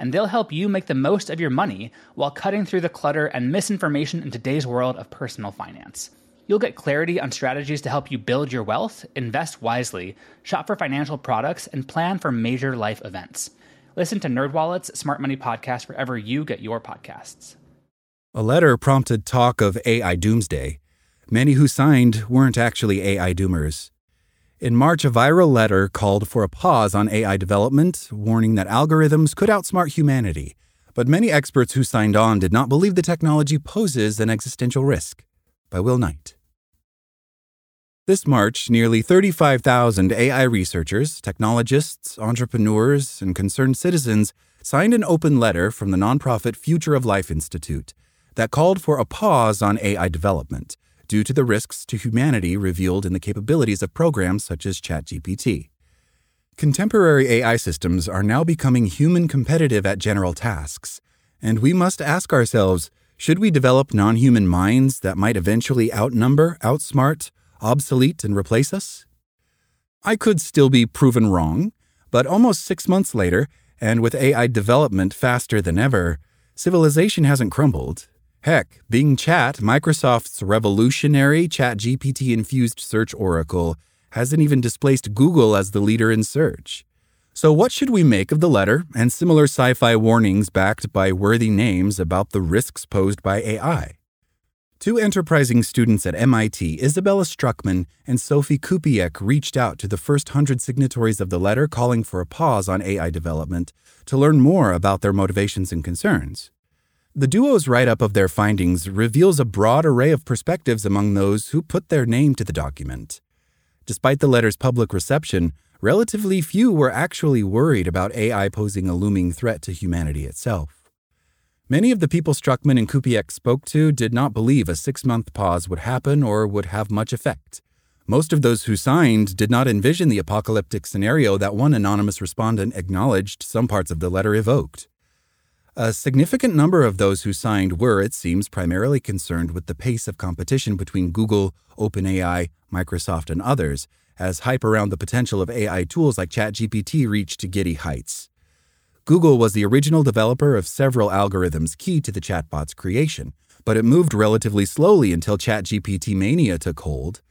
and they'll help you make the most of your money while cutting through the clutter and misinformation in today's world of personal finance. You'll get clarity on strategies to help you build your wealth, invest wisely, shop for financial products, and plan for major life events. Listen to NerdWallet's Smart Money Podcast wherever you get your podcasts. A letter prompted talk of AI doomsday. Many who signed weren't actually AI doomers. In March, a viral letter called for a pause on AI development, warning that algorithms could outsmart humanity. But many experts who signed on did not believe the technology poses an existential risk. By Will Knight. This March, nearly 35,000 AI researchers, technologists, entrepreneurs, and concerned citizens signed an open letter from the nonprofit Future of Life Institute that called for a pause on AI development due to the risks to humanity revealed in the capabilities of programs such as ChatGPT. Contemporary AI systems are now becoming human competitive at general tasks, and we must ask ourselves should we develop non human minds that might eventually outnumber, outsmart, obsolete, and replace us? I could still be proven wrong, but almost six months later, and with AI development faster than ever, civilization hasn't crumbled, Heck, Bing Chat, Microsoft's revolutionary ChatGPT infused search oracle, hasn't even displaced Google as the leader in search. So, what should we make of the letter and similar sci fi warnings backed by worthy names about the risks posed by AI? Two enterprising students at MIT, Isabella Struckman and Sophie Kupiec, reached out to the first hundred signatories of the letter calling for a pause on AI development to learn more about their motivations and concerns. The duo's write up of their findings reveals a broad array of perspectives among those who put their name to the document. Despite the letter's public reception, relatively few were actually worried about AI posing a looming threat to humanity itself. Many of the people Struckman and Kupiec spoke to did not believe a six month pause would happen or would have much effect. Most of those who signed did not envision the apocalyptic scenario that one anonymous respondent acknowledged some parts of the letter evoked. A significant number of those who signed were, it seems, primarily concerned with the pace of competition between Google, OpenAI, Microsoft, and others, as hype around the potential of AI tools like ChatGPT reached giddy heights. Google was the original developer of several algorithms key to the chatbot's creation, but it moved relatively slowly until ChatGPT mania took hold.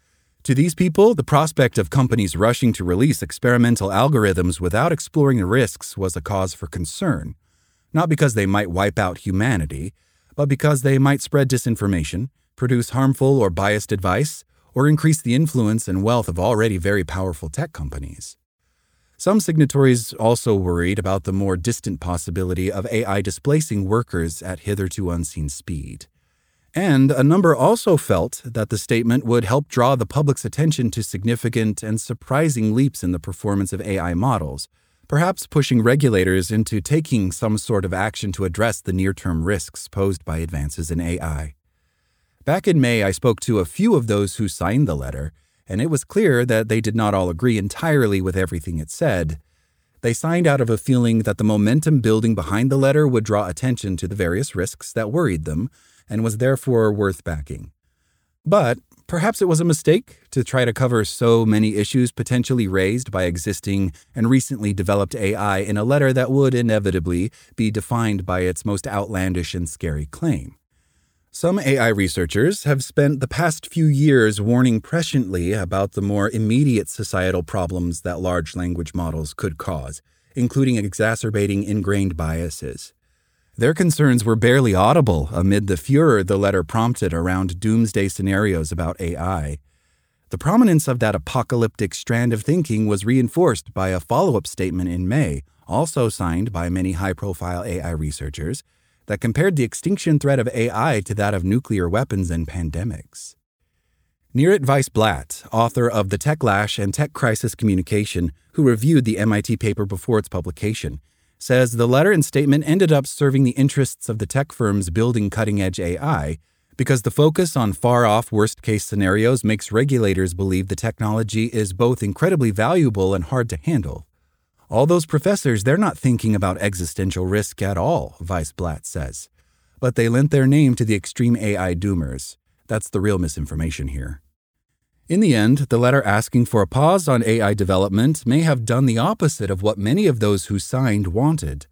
To these people, the prospect of companies rushing to release experimental algorithms without exploring the risks was a cause for concern not because they might wipe out humanity, but because they might spread disinformation, produce harmful or biased advice, or increase the influence and wealth of already very powerful tech companies. Some signatories also worried about the more distant possibility of AI displacing workers at hitherto unseen speed. And a number also felt that the statement would help draw the public's attention to significant and surprising leaps in the performance of AI models, perhaps pushing regulators into taking some sort of action to address the near term risks posed by advances in AI. Back in May, I spoke to a few of those who signed the letter, and it was clear that they did not all agree entirely with everything it said. They signed out of a feeling that the momentum building behind the letter would draw attention to the various risks that worried them and was therefore worth backing. But Perhaps it was a mistake to try to cover so many issues potentially raised by existing and recently developed AI in a letter that would inevitably be defined by its most outlandish and scary claim. Some AI researchers have spent the past few years warning presciently about the more immediate societal problems that large language models could cause, including exacerbating ingrained biases. Their concerns were barely audible amid the furor the letter prompted around doomsday scenarios about AI. The prominence of that apocalyptic strand of thinking was reinforced by a follow up statement in May, also signed by many high profile AI researchers, that compared the extinction threat of AI to that of nuclear weapons and pandemics. Nirit Weiss-Blatt, author of The Techlash and Tech Crisis Communication, who reviewed the MIT paper before its publication, says the letter and statement ended up serving the interests of the tech firms building cutting edge AI because the focus on far off worst case scenarios makes regulators believe the technology is both incredibly valuable and hard to handle. All those professors, they're not thinking about existential risk at all, Weiss-Blatt says. But they lent their name to the extreme AI doomers. That's the real misinformation here. In the end, the letter asking for a pause on AI development may have done the opposite of what many of those who signed wanted.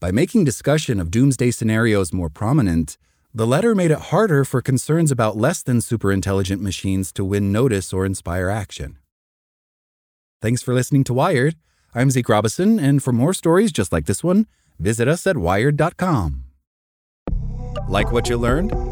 By making discussion of doomsday scenarios more prominent, the letter made it harder for concerns about less than superintelligent machines to win notice or inspire action. Thanks for listening to Wired. I'm Zeke Robison, and for more stories just like this one, visit us at wired.com. Like what you learned?